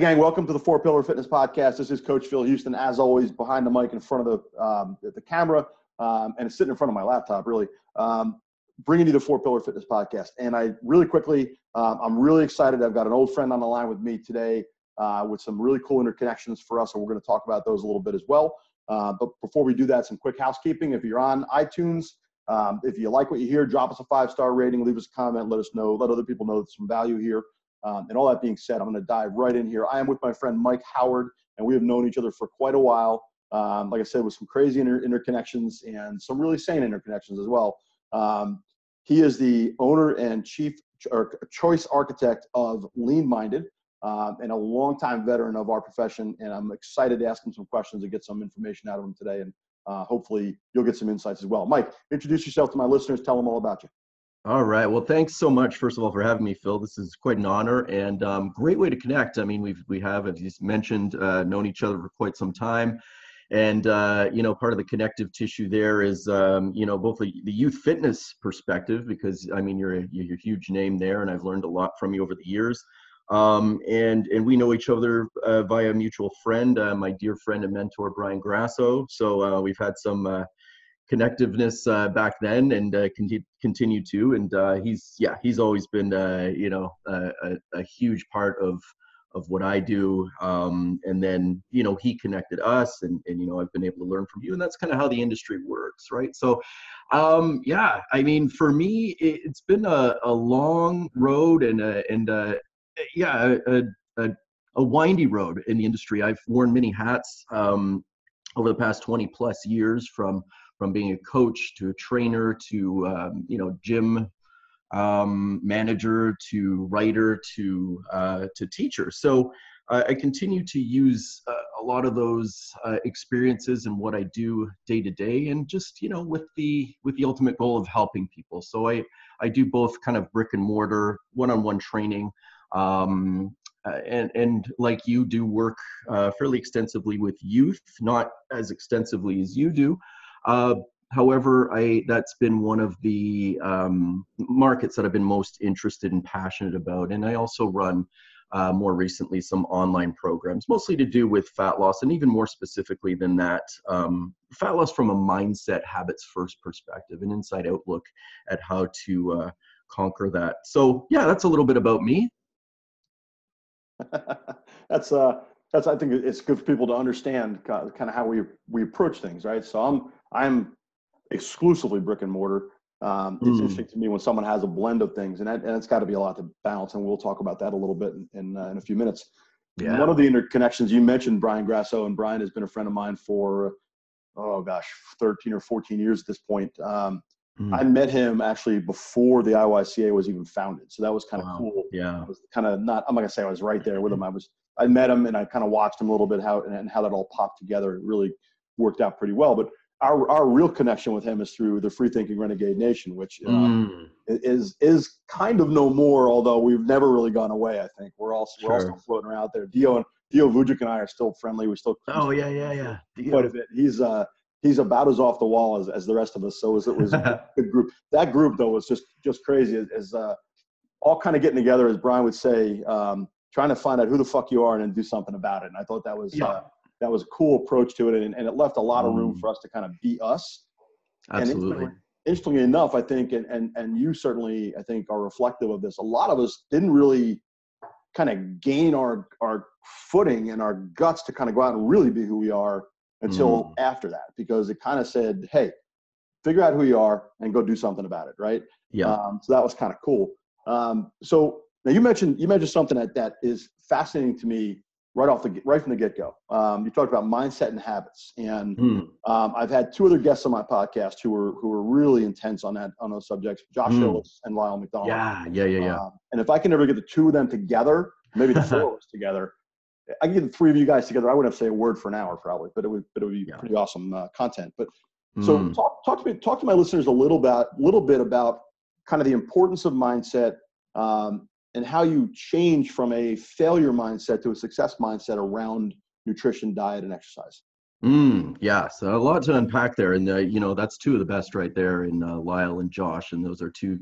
gang, welcome to the Four Pillar Fitness Podcast. This is Coach Phil Hueston, as always, behind the mic in front of the um, the camera, um, and sitting in front of my laptop, really, um, bringing you the Four Pillar Fitness Podcast. And I really quickly, um, I'm really excited. I've got an old friend on the line with me today uh, with some really cool interconnections for us, and we're going to talk about those a little bit as well. Uh, but before we do that, some quick housekeeping. If you're on iTunes, um, if you like what you hear, drop us a five star rating, leave us a comment, let us know, let other people know there's some value here. Um, and all that being said, I'm going to dive right in here. I am with my friend Mike Howard, and we have known each other for quite a while. Um, like I said, with some crazy inter- interconnections and some really sane interconnections as well. Um, he is the owner and chief or choice architect of Lean Minded um, and a longtime veteran of our profession. And I'm excited to ask him some questions and get some information out of him today. And uh, hopefully you'll get some insights as well. Mike, introduce yourself to my listeners. Tell them all about you. All right. Well, thanks so much, first of all, for having me, Phil. This is quite an honor and um, great way to connect. I mean, we've we have, as you mentioned, uh, known each other for quite some time, and uh, you know, part of the connective tissue there is um, you know both the, the, youth fitness perspective because I mean you're a, you're a huge name there, and I've learned a lot from you over the years. Um, and and we know each other uh, via a mutual friend, uh, my dear friend and mentor Brian Grasso. So uh, we've had some uh, connectiveness uh, back then and uh, continue continue to and uh, he's yeah he's always been uh, you know a, a, huge part of of what I do. Um, and then you know he connected us and and you know I've been able to learn from you and that's kind of how the industry works right? So um, yeah I mean for me it, has been a, a long road and a, and a, yeah a, a, a windy road in the industry. I've worn many hats um, over the past 20 plus years from from being a coach to a trainer to um, you know gym um, manager to writer to uh, to teacher. So uh, I continue to use uh, a lot of those uh, experiences and what I do day to day, and just you know with the with the ultimate goal of helping people. So I I do both kind of brick and mortar one-on-one training. Um, uh, and and like you do work fairly extensively with youth, not as extensively as you do, uh, however, I that's been one of the um, markets that I've been most interested and passionate about. And I also run uh, more recently some online programs, mostly to do with fat loss, and even more specifically than that, um, fat loss from a mindset, habits first perspective, an inside outlook at how to uh, conquer that. So yeah, that's a little bit about me. that's uh that's I think it's good for people to understand kind of how we we approach things, right? So I'm I'm exclusively brick and mortar. Um, it's mm. interesting to me when someone has a blend of things, and, that, and it's got to be a lot to balance. And we'll talk about that a little bit in in, uh, in a few minutes. Yeah. One of the interconnections you mentioned, Brian Grasso, and Brian has been a friend of mine for oh gosh, 13 or 14 years at this point. Um, mm. I met him actually before the IYCA was even founded, so that was kind of wow. cool. Yeah, was kind of not. I'm not gonna say I was right there with him. I was. I met him and I kind of watched him a little bit how and how that all popped together. It really worked out pretty well. But our our real connection with him is through the Free Thinking Renegade Nation, which uh, mm. is is kind of no more. Although we've never really gone away. I think we're all we're all still floating around there. Dio and Dio Vujic and I are still friendly. We still oh yeah yeah yeah Dio. quite a bit. He's uh he's about as off the wall as, as the rest of us. So it was a good group. That group though was just just crazy. As, as uh, all kind of getting together, as Brian would say, um, trying to find out who the fuck you are and then do something about it. And I thought that was. Yeah. Uh, that was a cool approach to it, and, and it left a lot of room mm. for us to kind of be us. Absolutely. And interestingly enough, I think, and, and and you certainly, I think, are reflective of this. A lot of us didn't really kind of gain our our footing and our guts to kind of go out and really be who we are until mm. after that, because it kind of said, "Hey, figure out who you are and go do something about it." Right? Yeah. Um, so that was kind of cool. Um, so now you mentioned you mentioned something that that is fascinating to me right off the right from the get go. Um, you talked about mindset and habits, and mm. um, I've had two other guests on my podcast who were who were really intense on that on those subjects, Josh mm. Hillis and Lyle McDonald. Yeah, yeah, yeah, yeah. Um, and if I can ever get the two of them together, maybe the four of us together, I can get the three of you guys together. I wouldn't have to say a word for an hour probably, but it would but it would be yeah. pretty awesome uh, content. But so mm. talk talk to me talk to my listeners a little about a little bit about kind of the importance of mindset um, and how you change from a failure mindset to a success mindset around nutrition, diet, and exercise. Mm, yeah, so a lot to unpack there, and uh, you know that's two of the best right there in uh, Lyle and Josh, and those are two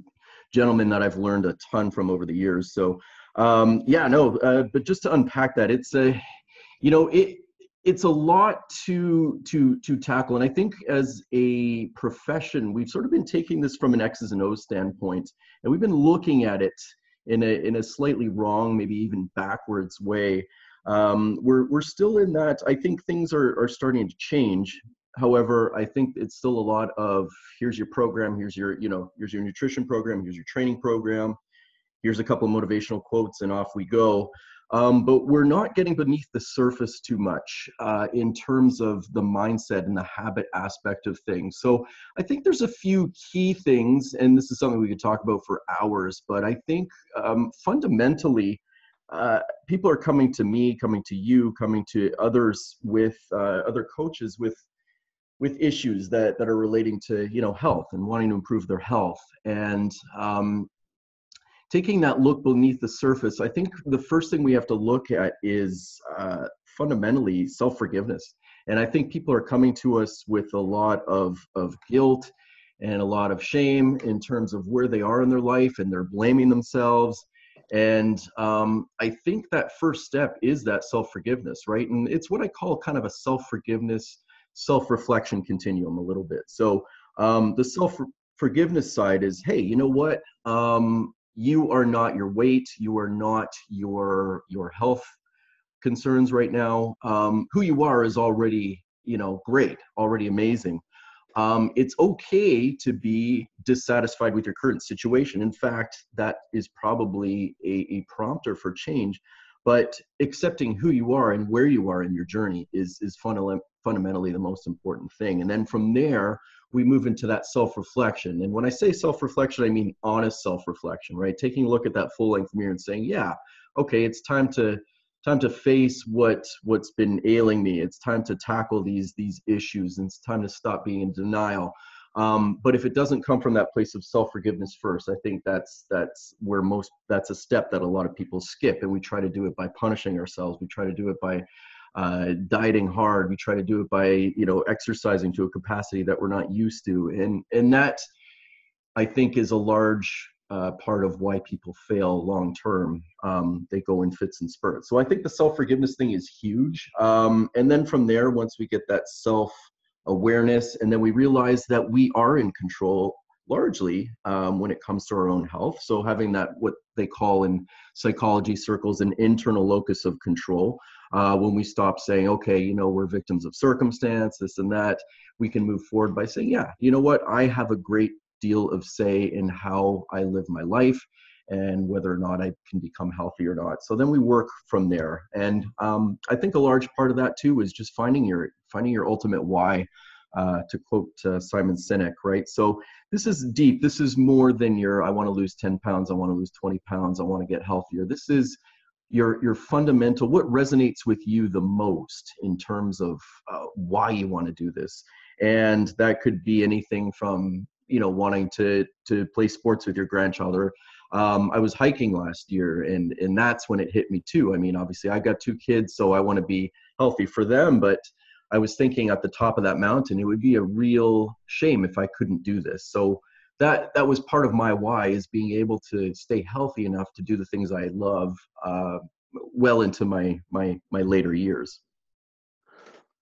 gentlemen that I've learned a ton from over the years. So Um, yeah, no, uh, but just to unpack that, it's a, you know, it it's a lot to to to tackle, and I think as a profession, we've sort of been taking this from an X's and O's standpoint, and we've been looking at it in a in a slightly wrong, maybe even backwards way. Um, we're we're still in that. I think things are are starting to change. However, I think it's still a lot of here's your program, here's your you know here's your nutrition program, here's your training program, here's a couple motivational quotes, and off we go. Um, but we're not getting beneath the surface too much uh, in terms of the mindset and the habit aspect of things. So I think there's a few key things, and this is something we could talk about for hours. But I think um, fundamentally, uh, people are coming to me, coming to you, coming to others with uh, other coaches with with issues that that are relating to you know health and wanting to improve their health and um, taking that look beneath the surface, I think the first thing we have to look at is uh, fundamentally self forgiveness. And I think people are coming to us with a lot of, of guilt and a lot of shame in terms of where they are in their life and they're blaming themselves. And um, I think that first step is that self forgiveness, right? And it's what I call kind of a self forgiveness, self reflection continuum a little bit. So um, the self forgiveness side is hey, you know what? Um, you are not your weight you are not your your health concerns right now. Um, who you are is already you know great already amazing. Um, it's okay to be dissatisfied with your current situation. In fact that is probably a, a prompter for change but accepting who you are and where you are in your journey is is funda- fundamentally the most important thing. And then from there we move into that self-reflection. And when i say self-reflection i mean honest self-reflection right? Taking a look at that full-length mirror and saying yeah okay it's time to time to face what what's been ailing me. It's time to tackle these these issues. And it's time to stop being in denial. Um, but if it doesn't come from that place of self-forgiveness first i think that's that's where most that's a step that a lot of people skip. And we try to do it by punishing ourselves. We try to do it by uh, dieting hard. We try to do it by you know exercising to a capacity that we're not used to, and and that I think is a large uh, part of why people fail long term. Um, they go in fits and spurts. So I think the self forgiveness thing is huge. Um, and then from there, once we get that self awareness, and then we realize that we are in control largely um, when it comes to our own health. So having that what they call in psychology circles an internal locus of control uh, when we stop saying, okay, you know, we're victims of circumstance, this and that, we can move forward by saying, yeah, you know what, I have a great deal of say in how I live my life and whether or not I can become healthy or not. So then we work from there. And um, I think a large part of that too is just finding your finding your ultimate why. Uh, to quote uh, Simon Sinek, right? So this is deep. This is more than your I want to lose 10 pounds, I want to lose 20 pounds, I want to get healthier. This is your your fundamental what resonates with you the most in terms of uh, why you want to do this? And that could be anything from you know wanting to to play sports with your grandchild or um, i was hiking last year and and that's when it hit me too. I mean obviously i got two kids so i want to be healthy for them but i was thinking at the top of that mountain it would be a real shame if i couldn't do this. So that that was part of my why is being able to stay healthy enough to do the things I love uh, well into my my my later years.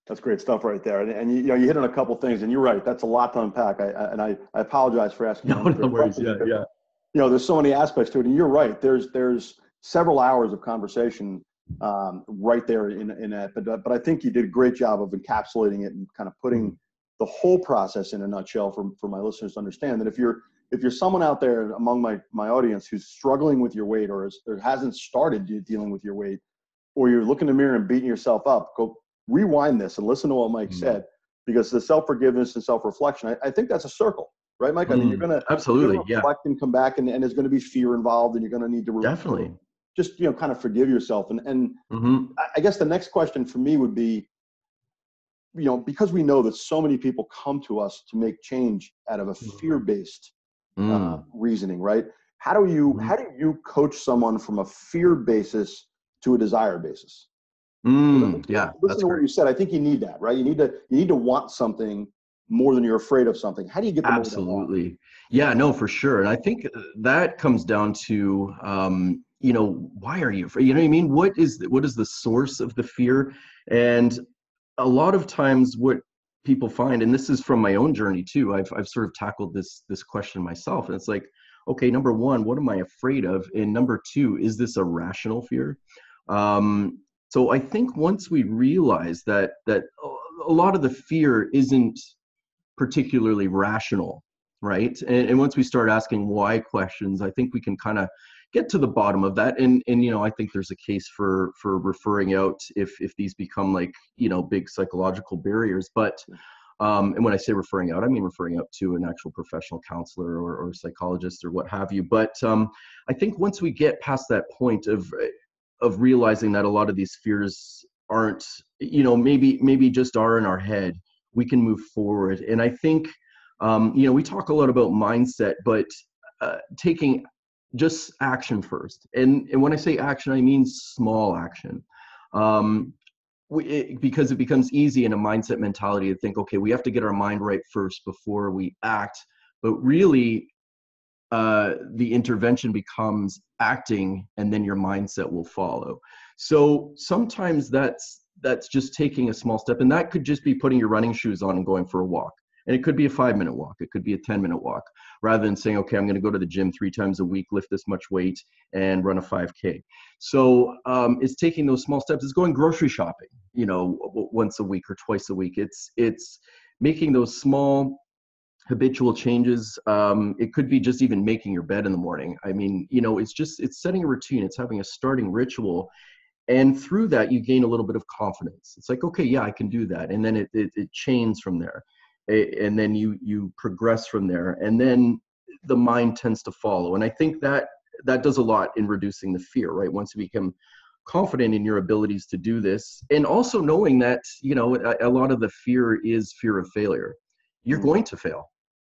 That's great stuff right there, and, and you, you, know you hit on a couple things, and you're right. That's a lot to unpack. I, I and I, I apologize for asking. No, no worries. Yeah, yeah. You know, there's so many aspects to it, and you're right. There's there's several hours of conversation um, right there in in that, but but I think you did a great job of encapsulating it and kind of putting mm-hmm the whole process in a nutshell for, for my listeners to understand that if you're if you're someone out there among my my audience who's struggling with your weight or, is, or hasn't started dealing with your weight or you're looking in the mirror and beating yourself up go rewind this and listen to what mike mm. said because the self-forgiveness and self-reflection I, I, think that's a circle right mike i mean you're mm. gonna absolutely you're gonna reflect yeah and come back and, and there's going to be fear involved and you're going to need to definitely just you know kind of forgive yourself and and mm-hmm. I guess the next question for me would be you know, because we know that so many people come to us to make change out of a mm-hmm. fear-based mm. uh, reasoning, right? How do you mm. how do you coach someone from a fear basis to a desire basis? Mm, yeah, listen to what you said. I think you need that, right? You need to you need to want something more than you're afraid of something. How do you get absolutely? Yeah, no, for sure. And I think that comes down to um, you know why are you afraid you know what i mean what is the, what is the source of the fear and a lot of times what people find and this is from my own journey too i've, I've sort of tackled this this question myself and it's like okay number one what am i afraid of? And number two is this a rational fear? Um, so i think once we realize that that a lot of the fear isn't particularly rational right? And, and once we start asking why questions i think we can kind of get to the bottom of that and and you know i think there's a case for for referring out if if these become like you know big psychological barriers but um, and when I say referring out, I mean referring out to an actual professional counselor or, or psychologist or what have you. But um, I think once we get past that point of of realizing that a lot of these fears aren't, you know, maybe maybe just are in our head, we can move forward. And I think, um, you know, we talk a lot about mindset, but uh, taking just action first. And and when I say action, I mean small action. Um, we, it, because it becomes easy in a mindset mentality to think, okay, we have to get our mind right first before we act. But really, uh, the intervention becomes acting, and then your mindset will follow. So sometimes that's that's just taking a small step, and that could just be putting your running shoes on and going for a walk. And it could be a five minute walk, it could be a 10 minute walk, rather than saying, okay, I'm going to go to the gym three times a week, lift this much weight, and run a 5K. So um, it's taking those small steps. It's going grocery shopping, you know, once a week or twice a week. It's it's making those small habitual changes. Um, it could be just even making your bed in the morning. I mean you know it's just it's setting a routine. It's having a starting ritual. And through that you gain a little bit of confidence. It's like okay yeah i can do that. And then it, it, it chains from there and then you you progress from there and then the mind tends to follow and i think that that does a lot in reducing the fear right? Once you become confident in your abilities to do this and also knowing that you know a, a lot of the fear is fear of failure. You're mm-hmm. going to fail.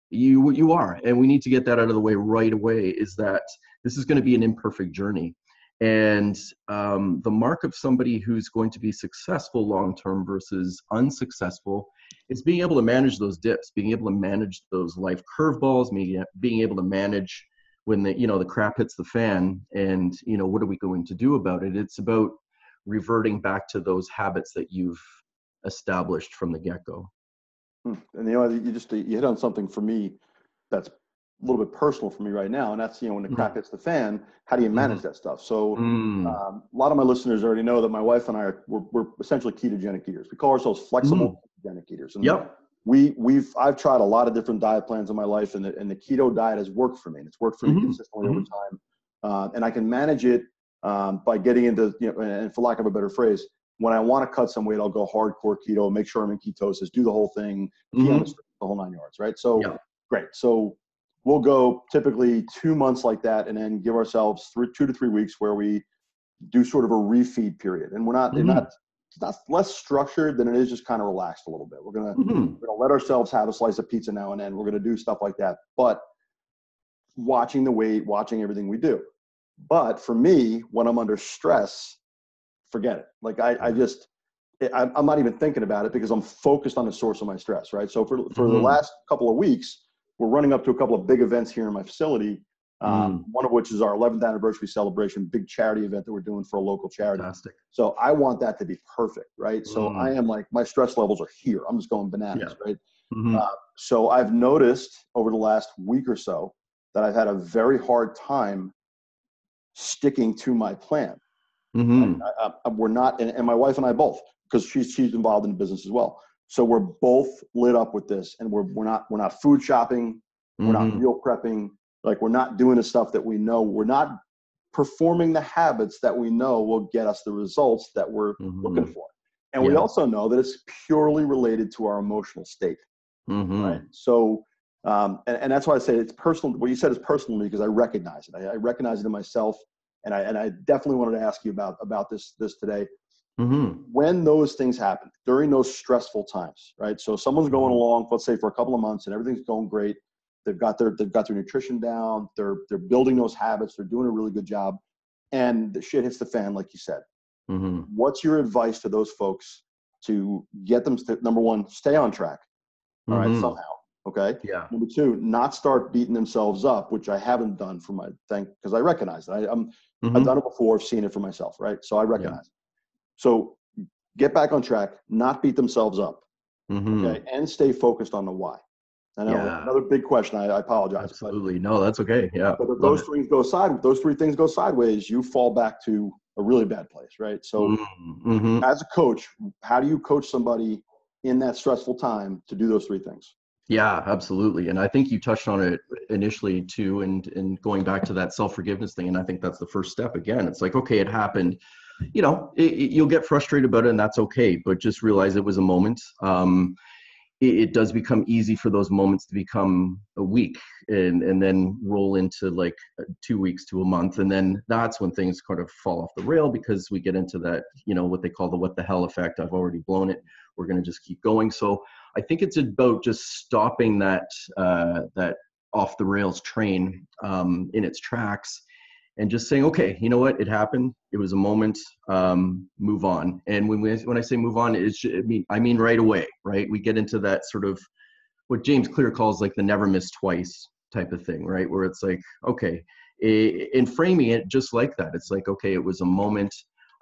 You you are and we need to get that out of the way right away is that this is going to be an imperfect journey. And um, the mark of somebody who's going to be successful long term versus unsuccessful is being able to manage those dips, being able to manage those life curveballs, being able to manage when the you know the crap hits the fan, and you know what are we going to do about it? It's about reverting back to those habits that you've established from the get go. Hmm. And you know, you just you hit on something for me that's a little bit personal for me right now, and that's you know when the mm. crap hits the fan, how do you manage mm. that stuff? So mm. um, a lot of my listeners already know that my wife and I are we're, we're essentially ketogenic eaters. We call ourselves flexible mm. Ketogenic eaters. And yep. We we've I've tried a lot of different diet plans in my life, and the and the keto diet has worked for me, and it's worked for mm-hmm. me consistently mm-hmm. over time, uh, and I can manage it um, by getting into you know, and for lack of a better phrase, when I want to cut some weight, I'll go hardcore keto, make sure I'm in ketosis, do the whole thing, mm-hmm. the whole nine yards, right? So yep. great. So we'll go typically two months like that and then give ourselves three, two to three weeks where we do sort of a refeed period. And we're not, mm-hmm. not, it's not less structured than it is just kind of relaxed a little bit. We're to, mm-hmm. we're to let ourselves have a slice of pizza now and then. We're to do stuff like that. But watching the weight, watching everything we do. But for me, when I'm under stress, forget it. Like I, I just, I'm not even thinking about it because I'm focused on the source of my stress, right? So for, for mm-hmm. the last couple of weeks, we're running up to a couple of big events here in my facility. Um, mm. One of which is our 11th anniversary celebration, big charity event that we're doing for a local charity. Fantastic. So I want that to be perfect, right? So mm. I am like my stress levels are here. I'm just going bananas, yeah. right? Mm-hmm. Uh, so I've noticed over the last week or so that I've had a very hard time sticking to my plan. Mm-hmm. I, I, we're not, and, and my wife and I both, because she's she's involved in the business as well. So we're both lit up with this, and we're we're not we're not food shopping, we're mm-hmm. not meal prepping, like we're not doing the stuff that we know. We're not performing the habits that we know will get us the results that we're mm-hmm. looking for. And yeah. we also know that it's purely related to our emotional state. Mm-hmm. Right. So um, and, and that's why I say it's personal. What you said is personal to me because I recognize it. I, I recognize it in myself, and I and I definitely wanted to ask you about about this this today. Mm-hmm. When those things happen during those stressful times, right? So someone's going mm-hmm. along, let's say for a couple of months, and everything's going great. They've got their they've got their nutrition down. They're they're building those habits. They're doing a really good job, and the shit hits the fan, like you said. Mm-hmm. What's your advice to those folks to get them to number one, stay on track, all right, mm-hmm. somehow. Okay. Yeah. Number two, not start beating themselves up, which I haven't done for my thing because I recognize it. I, am Mm-hmm. I've done it before. I've seen it for myself, right? So I recognize. Yeah. So get back on track, not beat themselves up, mm-hmm. okay, and stay focused on the why. I know yeah. another big question. I, I apologize. Absolutely, but, no, that's okay. Yeah, but if those it. things go side, those three things go sideways, you fall back to a really bad place, right? So, mm-hmm. mm-hmm. as a coach, how do you coach somebody in that stressful time to do those three things? Yeah, absolutely. And I think you touched on it initially too, and and going back to that self forgiveness thing. And I think that's the first step. Again, it's like okay, it happened you know, it, it, you'll get frustrated about it, and that's okay. But just realize it was a moment. Um, it, it, does become easy for those moments to become a week, and and then roll into like two weeks to a month, and then that's when things kind of fall off the rail because we get into that, you know, what they call the what the hell effect. I've already blown it. We're going to just keep going. So I think it's about just stopping that uh, that off the rails train um, in its tracks and just saying, okay, you know what, it happened. It was a moment. Um, move on. And when we, when I say move on, it's I mean I mean right away, right? We get into that sort of what James Clear calls like the never miss twice type of thing, right? Where it's like, okay, in framing it just like that, it's like, okay, it was a moment.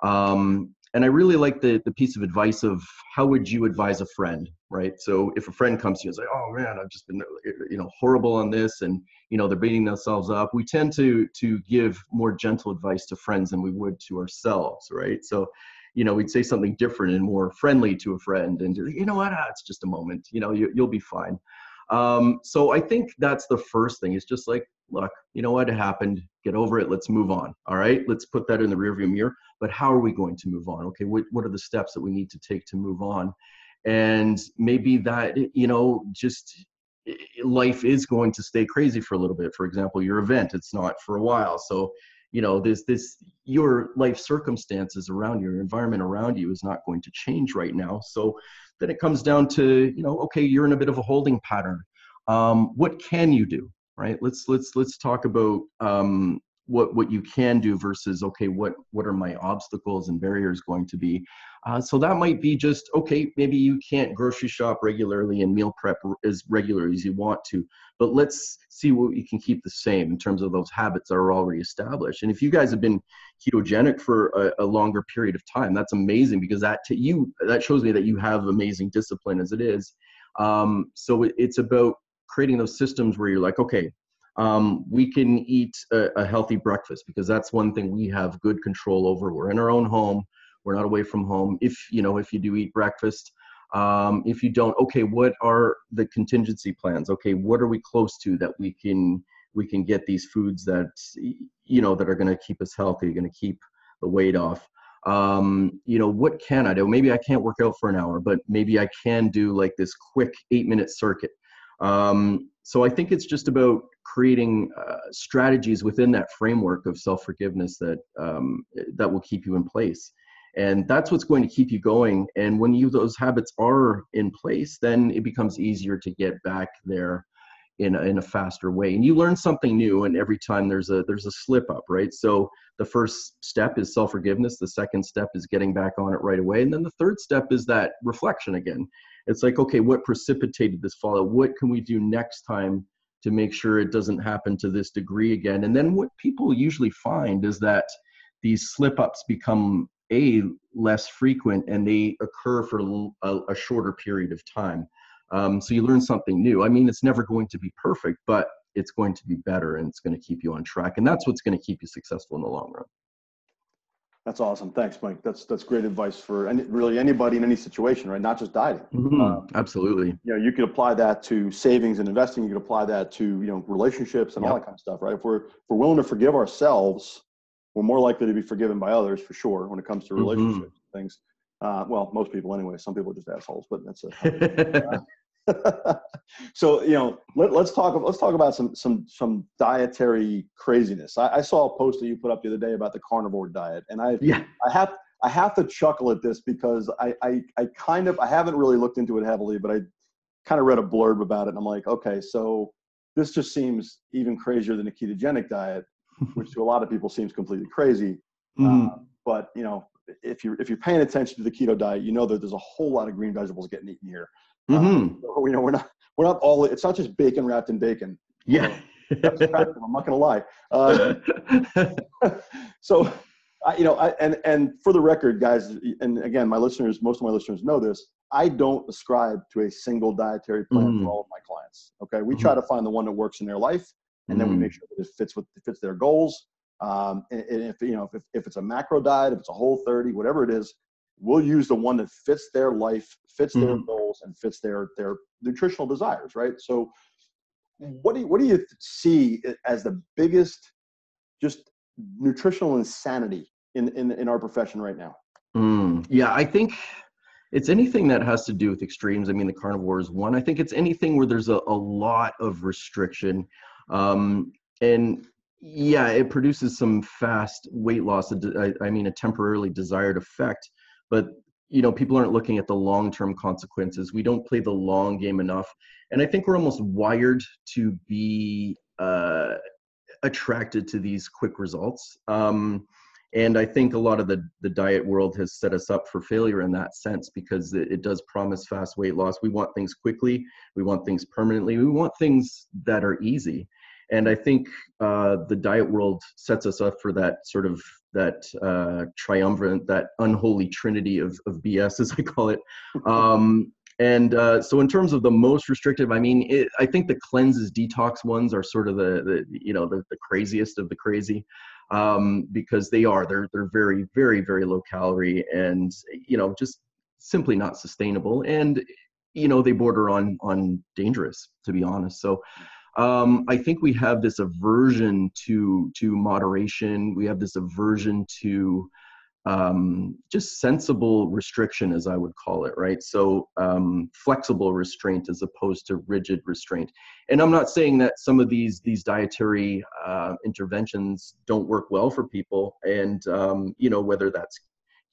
Um, and I really like the the piece of advice of how would you advise a friend, right? So if a friend comes to you and say, "Oh man, I've just been you know horrible on this," and you know they're beating themselves up, we tend to to give more gentle advice to friends than we would to ourselves, right? So you know we'd say something different and more friendly to a friend, and you know what, ah, it's just a moment, you know, you, you'll be fine. Um, so I think that's the first thing. It's just like, look, you know what happened. Get over it. Let's move on. All right. Let's put that in the rearview mirror. But how are we going to move on? Okay. What, what are the steps that we need to take to move on? And maybe that, you know, just life is going to stay crazy for a little bit. For example, your event, it's not for a while. So, you know, this, this, your life circumstances around you, your environment around you is not going to change right now. So then it comes down to, you know, okay, you're in a bit of a holding pattern. Um, what can you do? right let's let's let's talk about um, what what you can do versus okay what what are my obstacles and barriers going to be? Uh, so that might be just okay maybe you can't grocery shop regularly and meal prep as regularly as you want to but let's see what you can keep the same in terms of those habits that are already established. And if you guys have been ketogenic for a, a longer period of time that's amazing because that to you that shows me that you have amazing discipline as it is. Um, so it, it's about creating those systems where you're like, okay, um, we can eat a, a, healthy breakfast because that's one thing we have good control over. We're in our own home. We're not away from home. If you know, if you do eat breakfast, um, if you don't, okay, what are the contingency plans? Okay, what are we close to that we can we can get these foods that you know that are going to keep us healthy, going to keep the weight off. Um, you know, what can I do? Maybe I can't work out for an hour, but maybe I can do like this quick eight minute circuit um, so I think it's just about creating uh, strategies within that framework of self forgiveness that um, that will keep you in place, and that's what's going to keep you going. And when you those habits are in place, then it becomes easier to get back there in a, in a faster way. And you learn something new, and every time there's a there's a slip up, right? So the first step is self forgiveness. The second step is getting back on it right away, and then the third step is that reflection again it's like okay what precipitated this fallout what can we do next time to make sure it doesn't happen to this degree again. And then what people usually find is that these slip ups become a less frequent and they occur for a, a shorter period of time. Um, so you learn something new. I mean it's never going to be perfect but it's going to be better and it's going to keep you on track and that's what's going to keep you successful in the long run that's awesome. Thanks, Mike. That's that's great advice for any, really anybody in any situation, right? Not just dieting. Mm-hmm. Uh, Absolutely. You know, you could apply that to savings and investing. You could apply that to you know relationships and yep. all that kind of stuff, right? If we're if we're willing to forgive ourselves, we're more likely to be forgiven by others for sure when it comes to mm-hmm. relationships mm-hmm. things. Uh, well, most people anyway. Some people are just assholes, but that's a. so you know, let, us talk. Let's talk about some some some dietary craziness. I, I, saw a post that you put up the other day about the carnivore diet, and I yeah. I have I have to chuckle at this because I, I I kind of I haven't really looked into it heavily, but I kind of read a blurb about it, and I'm like, okay, so this just seems even crazier than a ketogenic diet, which to a lot of people seems completely crazy. Mm. Uh, but you know, if you're if you're paying attention to the keto diet, you know that there's a whole lot of green vegetables getting eaten here. Mm-hmm. Um, you know, we're not we're not all. It's not just bacon wrapped in bacon. Yeah. That's. I'm not to lie. Uh, so, I, you know, I, and and for the record, guys, and again, my listeners, most of my listeners know this. I don't ascribe to a single dietary plan mm. for all of my clients. Okay, we mm-hmm. try to find the one that works in their life, and mm. then we mm-hmm. make sure that it fits with it fits their goals. Um, and, and if you know if, if it's a macro diet, if it's a whole 30, whatever it is, we'll use the one that fits their life, fits their mm-hmm. goals, and fits their their nutritional desires. Right. So, what do you, what do you see as the biggest just nutritional insanity in in, in our profession right now? Mm, yeah, I think it's anything that has to do with extremes. I mean, the carnivore is one. I think it's anything where there's a, a lot of restriction. Um, and yeah, it produces some fast weight loss. I, I mean, a temporarily desired effect, but you know, people aren't looking at the long-term consequences. We don't play the long game enough, and I think we're almost wired to be uh, attracted to these quick results. Um, and I think a lot of the the diet world has set us up for failure in that sense because it, it does promise fast weight loss. We want things quickly. We want things permanently. We want things that are easy and I think uh, the diet world sets us up for that sort of that uh, triumvirate, that unholy trinity of, of BS, as I call it. Um, and uh, so, in terms of the most restrictive, I mean, it, I think the cleanses, detox ones are sort of the, the you know the, the craziest of the crazy um, because they are they're they're very very very low calorie and you know just simply not sustainable and you know they border on on dangerous to be honest. So um, I think we have this aversion to to moderation. We have this aversion to um, just sensible restriction, as I would call it, right? So um, flexible restraint as opposed to rigid restraint. And I'm not saying that some of these these dietary uh, interventions don't work well for people, and um, you know whether that's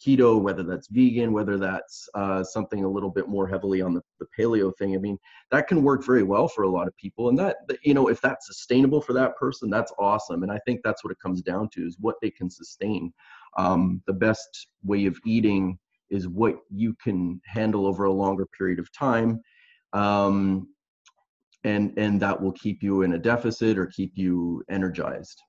keto, whether that's vegan, whether that's uh, something a little bit more heavily on the, the paleo thing. I mean, that can work very well for a lot of people. And that, you know, if that's sustainable for that person, that's awesome. And I think that's what it comes down to is what they can sustain. Um, the best way of eating is what you can handle over a longer period of time. Um, and, and that will keep you in a deficit or keep you energized.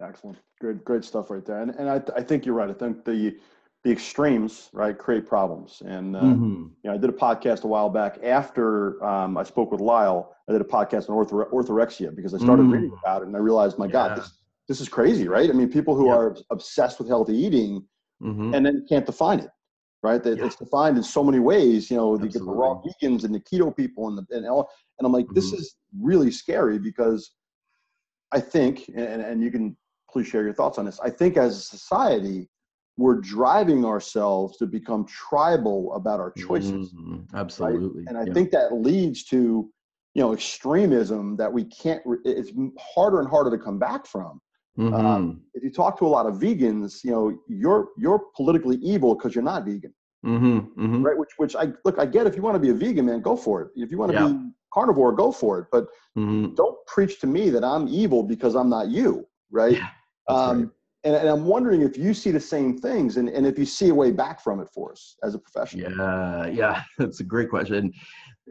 Excellent. Great, great stuff right there. And, and I, I think you're right. I think the, the extremes, right, create problems. And, uh, mm-hmm. you know, I did a podcast a while back after um, I spoke with Lyle. I did a podcast on ortho- orthorexia because I started mm. reading about it and I realized, my yeah. God, this, this is crazy, right? I mean, people who are obsessed with healthy eating mm-hmm. and then can't define it, right? That yeah. It's defined in so many ways. You know, get the raw vegans and the keto people and the, and all. And I'm like, mm-hmm. this is really scary because I think, and, and you can please share your thoughts on this. I think as a society, we're driving ourselves to become tribal about our choices. Mm-hmm. Absolutely. Right? And I yeah. think that leads to, you know, extremism that we can't, it's harder and harder to come back from. Mm-hmm. Um, if you talk to a lot of vegans, you know, you're, you're politically evil because you're not vegan. Mm-hmm. mm-hmm. Right. Which, which I look, I get if you want to be a vegan, man, go for it. If you want to yeah. be carnivore, go for it. But mm-hmm. don't preach to me that I'm evil because I'm not you. Right. Yeah. Um, and, and, I'm wondering if you see the same things and, and if you see a way back from it for us as a professional. Yeah, yeah, that's a great question.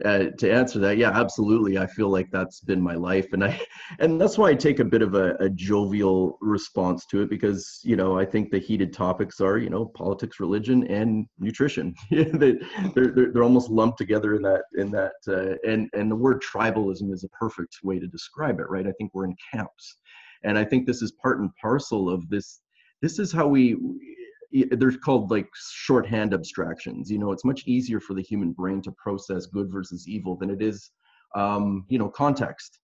Uh, to answer that, yeah, absolutely. I feel like that's been my life, and I, and that's why I take a bit of a, a jovial response to it because you know I think the heated topics are you know politics, religion, and nutrition. they, they're, they're they're almost lumped together in that in that, uh, and and the word tribalism is a perfect way to describe it, right? I think we're in camps and i think this is part and parcel of this this is how we they're called like shorthand abstractions. You know it's much easier for the human brain to process good versus evil than it is um, you know context.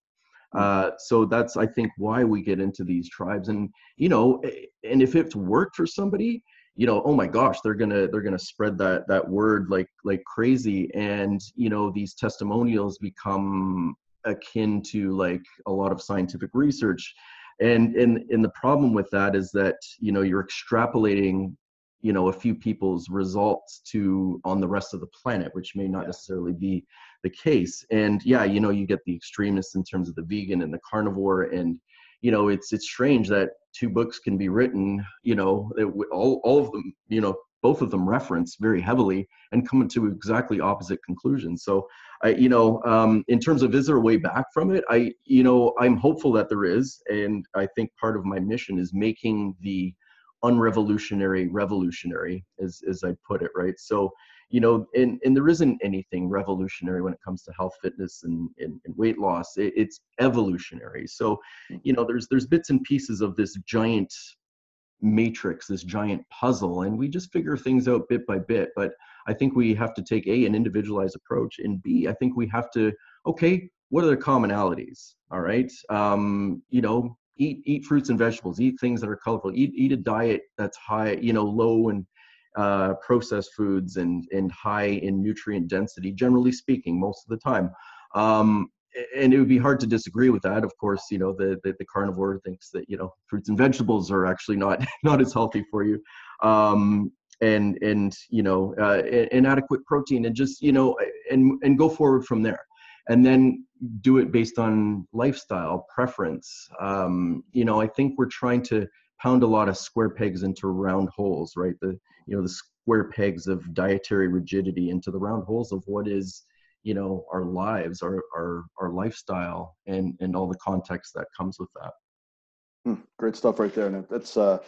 Hmm. uh, so that's i think why we get into these tribes. And you know and if it's worked for somebody you know oh my gosh they're gonna they're gonna spread that that word like like crazy. And you know these testimonials become akin to like a lot of scientific research and and and the problem with that is that you know you're extrapolating you know a few people's results to on the rest of the planet which may not yeah. necessarily be the case and yeah you know you get the extremists in terms of the vegan and the carnivore and you know it's it's strange that two books can be written you know it, all, all of them you know both of them reference very heavily and come to exactly opposite conclusions. So, I, you know, um, in terms of is there a way back from it? I, you know, I'm hopeful that there is, and I think part of my mission is making the unrevolutionary revolutionary, as as I put it, right? So, you know, and and there isn't anything revolutionary when it comes to health, fitness, and and, and weight loss. It, it's evolutionary. So, you know, there's there's bits and pieces of this giant matrix, this giant puzzle, and we just figure things out bit by bit. But I think we have to take a an individualized approach, and b I think we have to okay, what are the commonalities? All right, um, you know, eat eat fruits and vegetables, eat things that are colorful, eat eat a diet that's high, you know, low and uh, processed foods and and high in nutrient density, generally speaking, most of the time. Um, and it would be hard to disagree with that. Of course, you know the, the, the carnivore thinks that you know fruits and vegetables are actually not not as healthy for you, um, and and you know uh, inadequate protein, and just you know and and go forward from there, and then do it based on lifestyle preference. Um, you know, I think we're trying to pound a lot of square pegs into round holes, right? The you know the square pegs of dietary rigidity into the round holes of what is you know our lives our our, our lifestyle and and all the context that comes with that. Hmm, great stuff right there and that's uh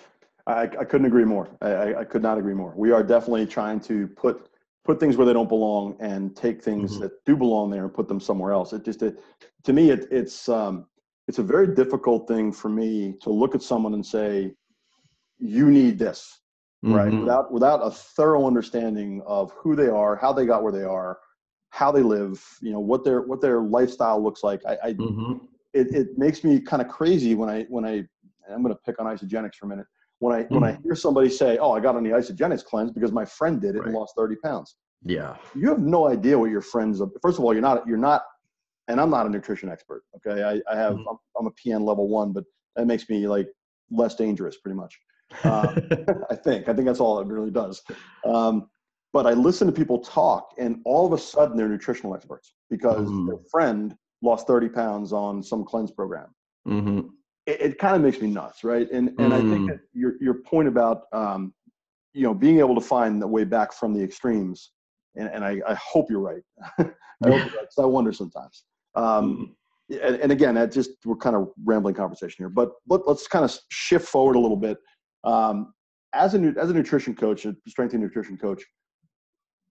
I, I couldn't agree more. I, I could not agree more. We are definitely trying to put put things where they don't belong and take things mm-hmm. that do belong there and put them somewhere else. It just it, to me it, it's um it's a very difficult thing for me to look at someone and say you need this right? Mm-hmm. without without a thorough understanding of who they are how they got where they are how they live, you know, what their what their lifestyle looks like. I, I mm-hmm. it, it makes me kind of crazy when I when I I'm going to pick on Isagenix for a minute. When I mm when I mm. hear somebody say, "Oh, I got on the Isagenix cleanse because my friend did it right. and lost 30 pounds," yeah, you have no idea what your friends. Are. First of all, you're not you're not, and I'm not a nutrition expert. Okay, I, I have mm I'm, I'm, a PN level one, but that makes me like less dangerous, pretty much. Um, I think I think that's all it really does. Um, but I listen to people talk, and all of a sudden they're nutritional experts because mm-hmm. their friend lost 30 pounds on some cleanse program. Mm-hmm. It, it kind of makes me nuts, right? And and. I think mm. your your point about um, you know being able to find the way back from the extremes, and, and I, I hope you're right. I hope you're right. I wonder sometimes. Um, mm-hmm. and, and, again, that just we're kind of rambling conversation here, but let, let's kind of shift forward a little bit. Um, as a as a nutrition coach, a strength and nutrition coach,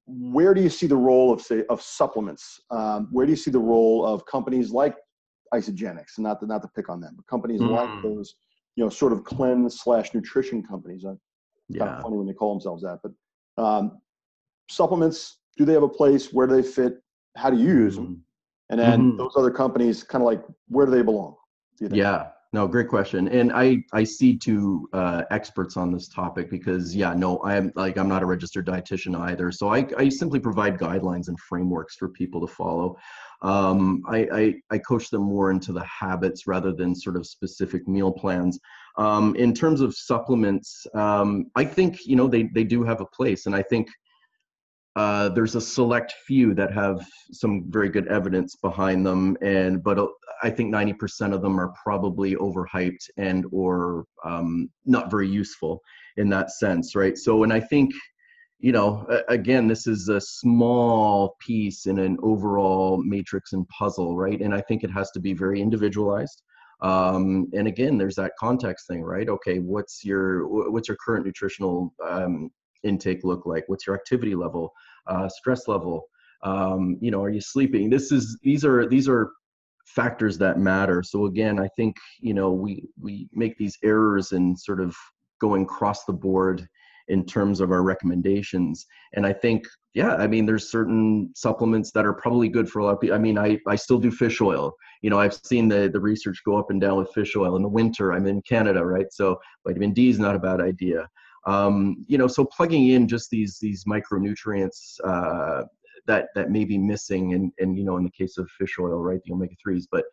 where do you see the role of say of supplements? Um, where do you see the role of companies like Isagenix, not to not to pick on them, but companies mm. like those, you know, sort of cleanse slash nutrition companies. Uh, yeah. Kind of funny when they call themselves that, but um, supplements. Do they have a place? Where do they fit? How do you use them? Mm-hmm. And then mm-hmm. those other companies, kind of like, where do they belong? Do yeah, no, great question. And I I see two uh, experts on this topic because yeah, no, I'm like I'm not a registered dietitian either. So I I simply provide guidelines and frameworks for people to follow. Um, I, I, I coach them more into the habits rather than sort of specific meal plans. Um, in terms of supplements, um, I think you know they they do have a place, and I think uh, there's a select few that have some very good evidence behind them, and but uh, I think 90% of them are probably overhyped and or um, not very useful in that sense, right? So, and I think you know, again, this is a small piece in an overall matrix and puzzle, right? And I think it has to be very individualized. Um, and again, there's that context thing, right? Okay, what's your what's your current nutritional um, intake look like? What's your activity level, uh, stress level? Um, you know, are you sleeping? This is these are these are factors that matter. So again, I think you know we we make these errors in sort of going across the board in terms of our recommendations. And I think, yeah, I mean, there's certain supplements that are probably good for a lot of people. I mean, I, I still do fish oil. You know, I've seen the, the research go up and down with fish oil in the winter. I'm in Canada, right? So vitamin D is not a bad idea. Um, you know, so plugging in just these these micronutrients uh, that that may be missing, and and you know, in the case of fish oil, right, the omega threes, but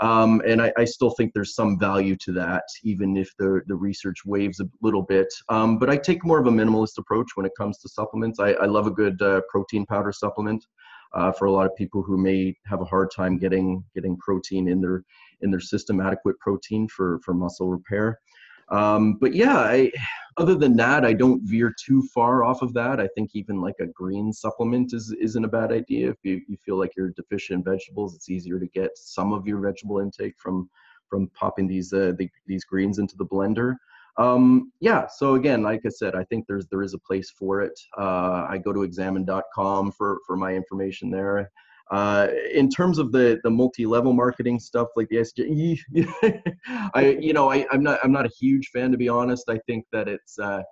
um, and I, I, still think there's some value to that, even if the the research waves a little bit. Um, but I take more of a minimalist approach when it comes to supplements. I, I love a good uh, protein powder supplement. Uh, for a lot of people who may have a hard time getting getting protein in their in their system, adequate protein for for muscle repair. Um, but yeah, I, other than that, I don't veer too far off of that. I think even like a green supplement is isn't a bad idea. If you, you feel like you're deficient in vegetables, it's easier to get some of your vegetable intake from from popping these uh, the, these greens into the blender. Um, yeah, so again, like I said, I think there's there is a place for it. Uh, I go to examine.com for for my information there. Uh, in terms of the the multi-level marketing stuff like the SJ, I you know I, I'm not I'm not a huge fan to be honest. I think that it's uh,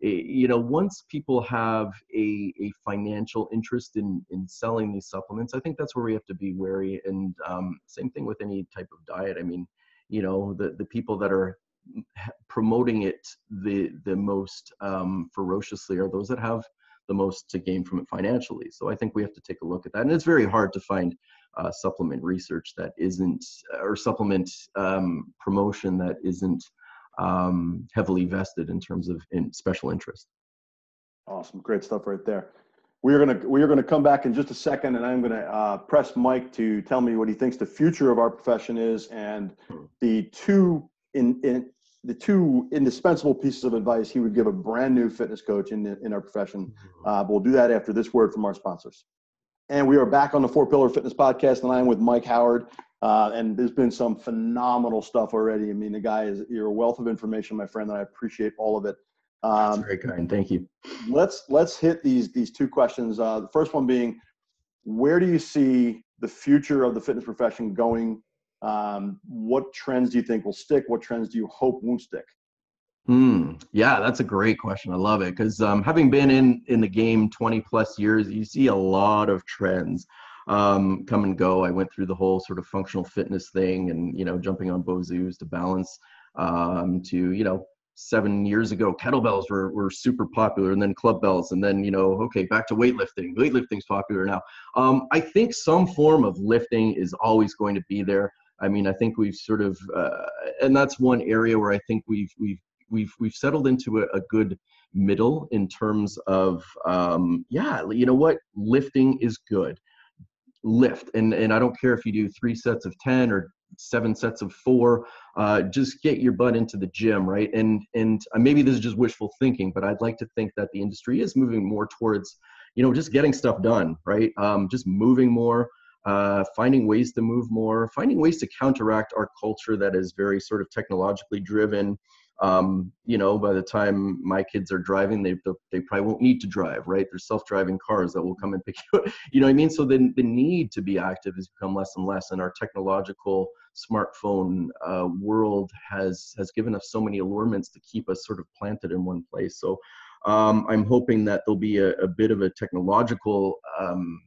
you know once people have a, a financial interest in in selling these supplements, I think that's where we have to be wary. And um, same thing with any type of diet. I mean, you know the the people that are promoting it the the most um, ferociously are those that have the most to gain from it financially. So I think we have to take a look at that. And it's very hard to find uh, supplement research that isn't, or supplement um, promotion that isn't um, heavily vested in terms of in special interest. Awesome, great stuff right there. We are gonna we are gonna come back in just a second, and I'm gonna uh, press Mike to tell me what he thinks the future of our profession is, and hmm. the two in, in the two indispensable pieces of advice he would give a brand new fitness coach in, in our profession. Mm-hmm. Uh, but we'll do that after this word from our sponsors. And we are back on the Four Pillar Fitness Podcast, and I'm with Mike Howard. Uh, and there's been some phenomenal stuff already. I mean, the guy is you're a wealth of information, my friend, and I appreciate all of it. Um, That's very kind. Thank you. Let's let's hit these these two questions. Uh, the first one being, where do you see the future of the fitness profession going um, what trends do you think will stick? What trends do you hope won't stick? Hmm. Yeah, that's a great question. I love it because um, having been in in the game 20 plus years, you see a lot of trends um, come and go. I went through the whole sort of functional fitness thing, and you know, jumping on BOSUs to balance, um, to you know, seven years ago, kettlebells were, were super popular, and then club bells, and then you know, okay, back to weightlifting. Weightlifting's popular now. Um, I think some form of lifting is always going to be there. I mean, I think we've sort of, uh, and that's one area where I think we've we've we've we've settled into a, a good middle in terms of, um, yeah, you know what, lifting is good. Lift, and and I don't care if you do three sets of ten or seven sets of four. Uh, just get your butt into the gym, right? And and uh, maybe this is just wishful thinking, but I'd like to think that the industry is moving more towards, you know, just getting stuff done, right? Um, just moving more uh, finding ways to move more, finding ways to counteract our culture that is very sort of technologically driven. Um, you know, by the time my kids are driving, they they probably won't need to drive, right? There's self-driving cars that will come and pick you up. You know what I mean? So then the need to be active has become less and less, and our technological smartphone uh, world has has given us so many allurements to keep us sort of planted in one place. So um, I'm hoping that there'll be a, a bit of a technological um,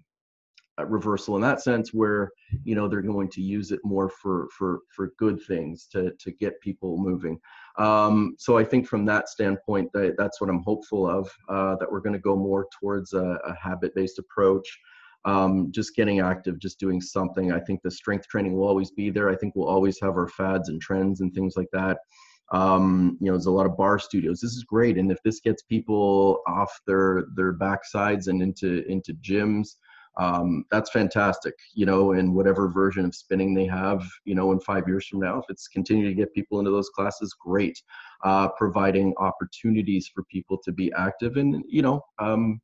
reversal in that sense where you know they're going to use it more for for for good things to to get people moving. Um, so i think from that standpoint that, that's what i'm hopeful of uh, that we're going to go more towards a, a habit-based approach. Um, just getting active just doing something. I think the strength training will always be there. I think we'll always have our fads and trends and things like that. Um, you know there's a lot of bar studios. This is great. And if this gets people off their their backsides and into into gyms um, that's fantastic, you know, in whatever version of spinning they have, you know, in five years from now, if it's continuing to get people into those classes, great. Uh, providing opportunities for people to be active and, you know, um,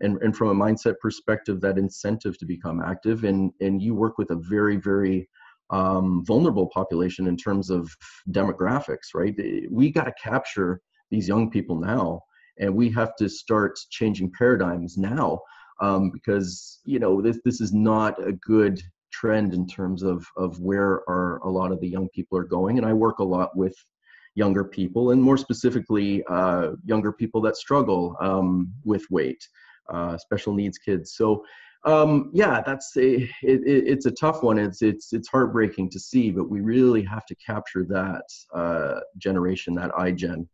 and, and from a mindset perspective, that incentive to become active and, and you work with a very, very um, vulnerable population in terms of demographics, right? We got to capture these young people now and we have to start changing paradigms now um, because you know this this is not a good trend in terms of of where are a lot of the young people are going. And i work a lot with younger people and more specifically uh, younger people that struggle um, with weight uh, special needs kids. So um, yeah that's a it, it, it's a tough one. It's it's it's heartbreaking to see but we really have to capture that uh, generation that iGen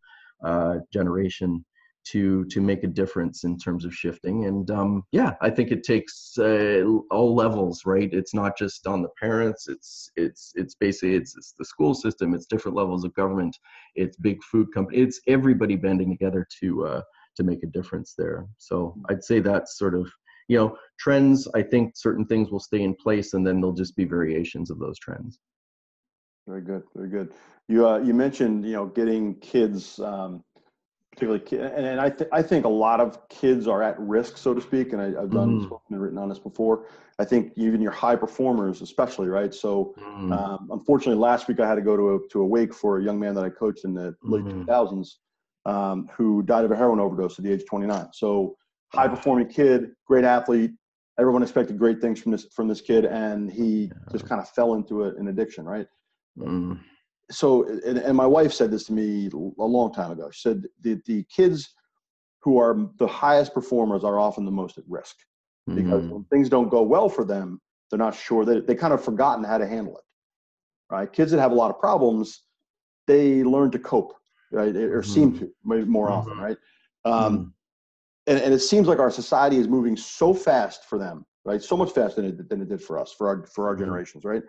uh, generation to to make a difference in terms of shifting. And um, yeah i think it takes uh, all levels right? It's not just on the parents. It's it's it's basically it's, it's the school system. It's different levels of government. It's big food company it's everybody banding together to uh, to make a difference there. So i'd say that's sort of you know trends. I think certain things will stay in place and then there'll just be variations of those trends. Very good. Very good. You uh, you mentioned you know getting kids, um, particularly and, I th- I think a lot of kids are at risk, so to speak. And I, have done spoken and written on this before. I think even your high performers, especially, right? So Mm. um, unfortunately, last week I had to go to a to a wake for a young man that I coached in the late Mhm. two thousands, um, who died of a heroin overdose at the age of 29. So high performing kid, great athlete. Everyone expected great things from this from this kid, and he just kind of fell into it, an addiction, right? So, and, and my wife said this to me a long time ago. She said the the kids who are the highest performers are often the most at risk because Mhm. when things don't go well for them, they're not sure that they kind of forgotten how to handle it. Right? Kids that have a lot of problems, they learn to cope, right? Or seem to maybe more often, Mhm. right? Um, and, and it seems like our society is moving so fast for them, right? So much faster than it, than it did for us, for our for our Mhm. generations, right?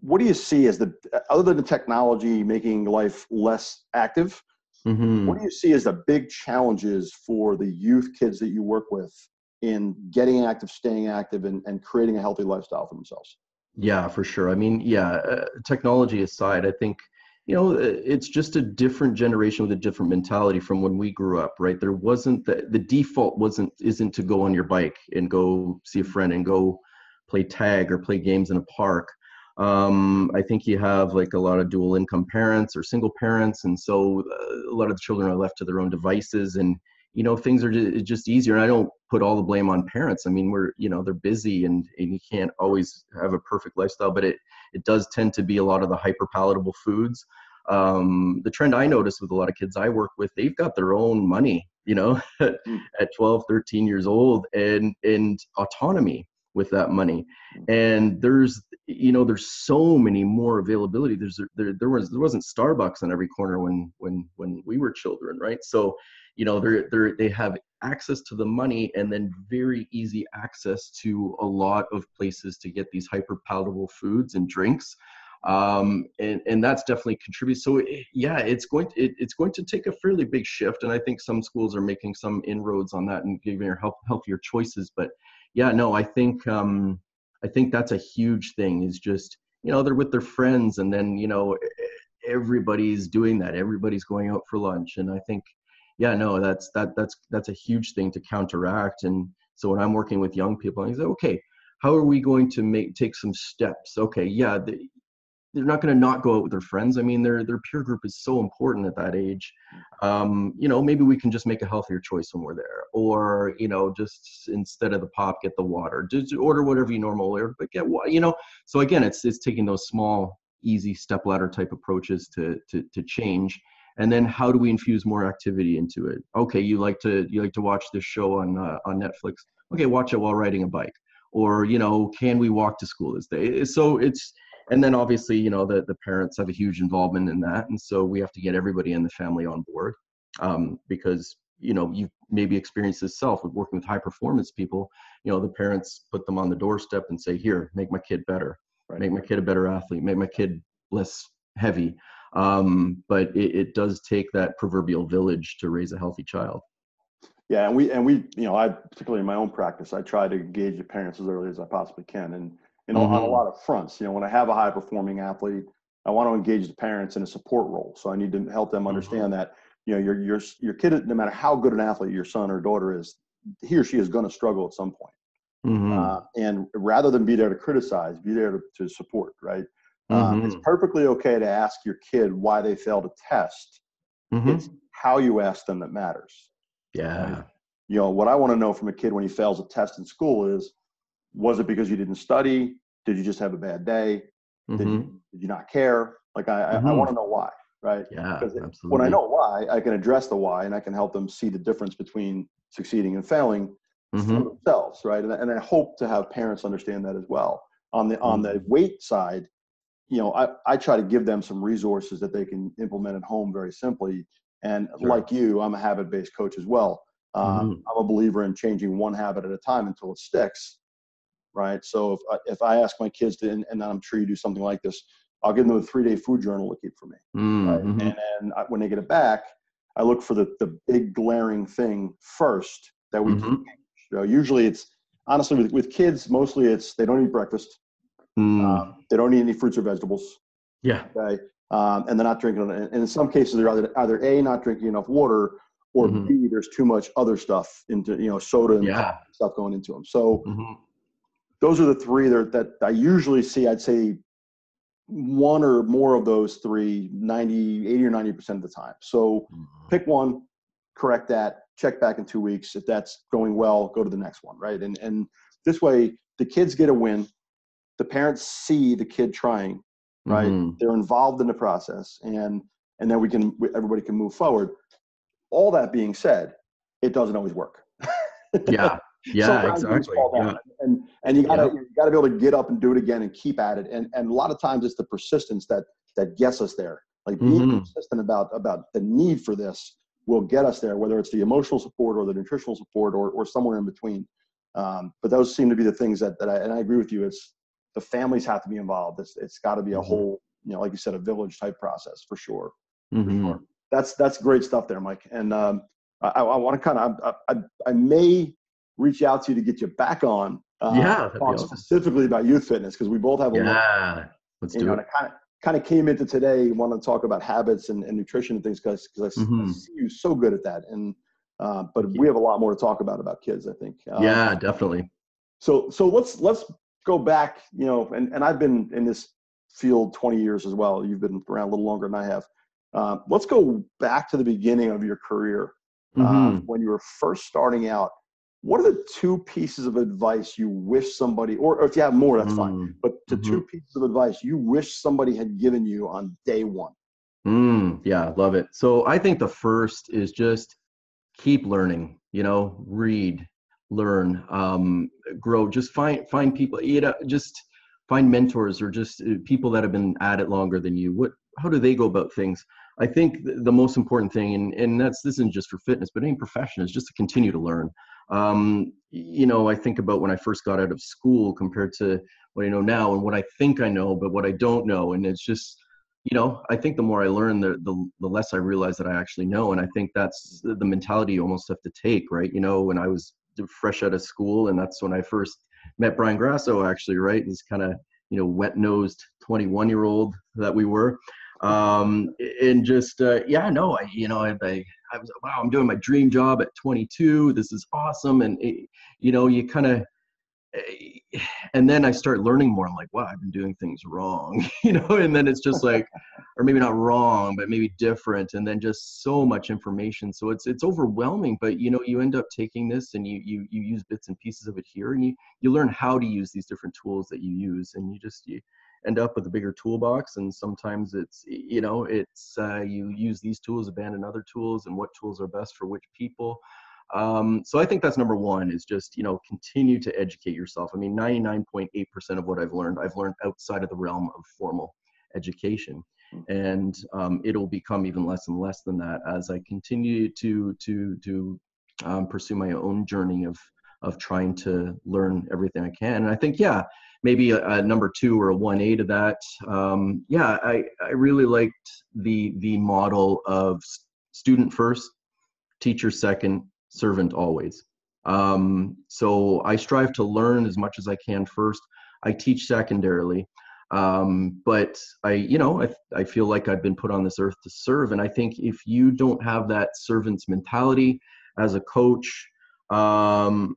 What do you see as the other than the technology making life less active? Mhm. What do you see as the big challenges for the youth kids that you work with in getting active, staying active, and, and creating a healthy lifestyle for themselves? Yeah, for sure. I mean, yeah, uh, technology aside, I think, you know, uh, it's just a different generation with a different mentality from when we grew up, right? There wasn't the, the default wasn't, isn't to go on your bike and go see a friend and go play tag or play games in a park. Um, I think you have like a lot of dual income parents or single parents. And so uh, a lot of the children are left to their own devices and, you know, things are just easier. And I don't put all the blame on parents. I mean, we're, you know, they're busy and, and you can't always have a perfect lifestyle, but it, it does tend to be a lot of the hyper palatable foods. Um, the trend I notice with a lot of kids I work with, they've got their own money, you know, at, Mm. at 12, 13 years old and, and autonomy with that money. And there's, you know, there's so many more availability. There's, there, there was, there wasn't Starbucks on every corner when, when, when we were children. Right. So, you know, they're, they're, they have access to the money and then very easy access to a lot of places to get these hyper palatable foods and drinks um, and and that's definitely contributes. So it, yeah, it's going to, it, it's going to take a fairly big shift, and I think some schools are making some inroads on that and giving health, healthier choices. But yeah, no, I think um, I think that's a huge thing. Is just you know they're with their friends, and then you know everybody's doing that. Everybody's going out for lunch, and I think yeah, no, that's that that's that's a huge thing to counteract. And so when I'm working with young people, I say, okay, how are we going to make take some steps? Okay, yeah, the, they're not going to not go out with their friends. I mean, their their peer group is so important at that age. Um, you know, maybe we can just make a healthier choice when we're there, or you know, just instead of the pop, get the water. Just order whatever you normally order, but get what you know. So again, it's it's taking those small, easy step ladder type approaches to to to change. And then how do we infuse more activity into it? Okay, you like to you like to watch this show on uh, on Netflix. Okay, watch it while riding a bike. Or you know, can we walk to school this day? So it's and then obviously you know the, the parents have a huge involvement in that. And so we have to get everybody in the family on board um, because you know you maybe experienced this self with working with high performance people. You know the parents put them on the doorstep and say here make my kid better. Right. make my kid a better athlete. Make my kid less heavy. Um, but it, it does take that proverbial village to raise a healthy child. Yeah, and we and we, you know, I particularly in my own practice, I try to engage the parents as early as I possibly can, and you know, on a Mhm. lot of fronts. You know, when I have a high performing athlete, I want to engage the parents in a support role. So I need to help them understand that you know your your your kid, no matter how good an athlete your son or daughter is, he or she is going to struggle at some point. Mhm. Uh, and rather than be there to criticize, be there to, to support. Right? Um, it's Mhm. perfectly okay to ask your kid why they failed a test. It's how you ask them that matters yeah you know what i want to know from a kid when he fails a test in school is was it because you didn't study did you just have a bad day did, Mhm. you, did you not care like i, I, I Mhm. want to know why right yeah because absolutely when i know why i can address the why and i can help them see the difference between succeeding and failing for Mhm. themselves right and, and i hope to have parents understand that as well on the on the Mm-hmm. weight side you know I, I try to give them some resources that they can implement at home very simply and Sure. like you i'm a habit-based coach as well um, Mhm. i'm a believer in changing one habit at a time until it sticks right so if I, if i ask my kids to and, and i'm sure you do something like this i'll give them a three-day food journal to keep for me right? Mhm. and then I, when they get it back i look for the, the big glaring thing first that we Mhm. can change you know, usually it's honestly with, with kids mostly it's they don't eat breakfast Mm. um, they don't eat any fruits or vegetables Yeah. Okay. Um, and they're not drinking, and in some cases, they're either, either A, not drinking enough water, or Mhm. B, there's too much other stuff into, you know, soda and Yeah. stuff going into them. So hmm those are the three that, that I usually see. I'd say one or more of those three, 90, 80 or 90% of the time. So pick one, correct that, check back in two weeks. If that's going well, go to the next one, right? And and this way, the kids get a win. The parents see the kid trying, right? Mhm. They're involved in the process, and and then we can everybody can move forward. All that being said, it doesn't always work. Yeah. Yeah. Exactly. Yeah. And and you gotta Yeah. you gotta be able to get up and do it again and keep at it. And and a lot of times it's the persistence that that gets us there. Like being Mhm. consistent about about the need for this will get us there, whether it's the emotional support or the nutritional support or or somewhere in between. Um, but those seem to be the things that that I and I agree with you. It's the families have to be involved. It's it's got to be a Mhm. whole you know like you said a village type process for sure. Mhm. sure. That's that's great stuff there, Mike. And um, I, I want to kind of I, I, I may reach out to you to get you back on. Uh, Yeah, talk awesome. specifically about youth fitness because we both have a lot. Yeah. Let's You do know, it. kind of kind of came into today want to talk about habits and, and nutrition and things because I, s- I see you so good at that. And uh, but you. we have a lot more to talk about about kids. I think. Uh, yeah, definitely. so so let's let's go back you know and, and i've been in this field 20 years as well you've been around a little longer than i have uh, let's go back to the beginning of your career uh, Mhm. when you were first starting out what are the two pieces of advice you wish somebody or, or if you have more that's fine Mm. but the two pieces of advice you wish somebody had given you on day one Mm, yeah, love it. So I think the first is just keep learning. You know, read, learn, um, grow. Just find find people. You know, just find mentors or just uh, people that have been at it longer than you. What? How do they go about things? I think the most important thing, and and that's this isn't just for fitness, but any profession, is just to continue to learn. Um, you know, I think about when I first got out of school compared to what I know now, and what I think I know, but what I don't know, and it's just you know, I think the more I learn, the, the the less I realize that I actually know, and I think that's the mentality you almost have to take, right? You know, when I was fresh out of school, and that's when I first met Brian Grasso, actually, right? This kind of you know wet nosed 21 year old that we were, um, and just uh, yeah, no, I you know I, I I was wow, I'm doing my dream job at 22. This is awesome, and it, you know, you kind of and then I start learning more. I'm like, wow, I've been doing things wrong, you know. And then it's just like, or maybe not wrong, but maybe different. And then just so much information, so it's it's overwhelming. But you know, you end up taking this and you you you use bits and pieces of it here, and you you learn how to use these different tools that you use, and you just you end up with a bigger toolbox. And sometimes it's you know it's uh, you use these tools, abandon other tools, and what tools are best for which people. Um, so i think that's number one is just you know continue to educate yourself. I mean 99.8% of what i've learned i've learned outside of the realm of formal education. And um, it'll become even less and less than that as i continue to to to um, pursue my own journey of of trying to learn everything i can and i think yeah maybe a, a number two or a 1a to that um, yeah i i really liked the the model of student first teacher second servant always. Um, so I strive to learn as much as I can first. I teach secondarily, um, but I, you know, I, I feel like I've been put on this earth to serve, and I think if you don't have that servant's mentality as a coach, um,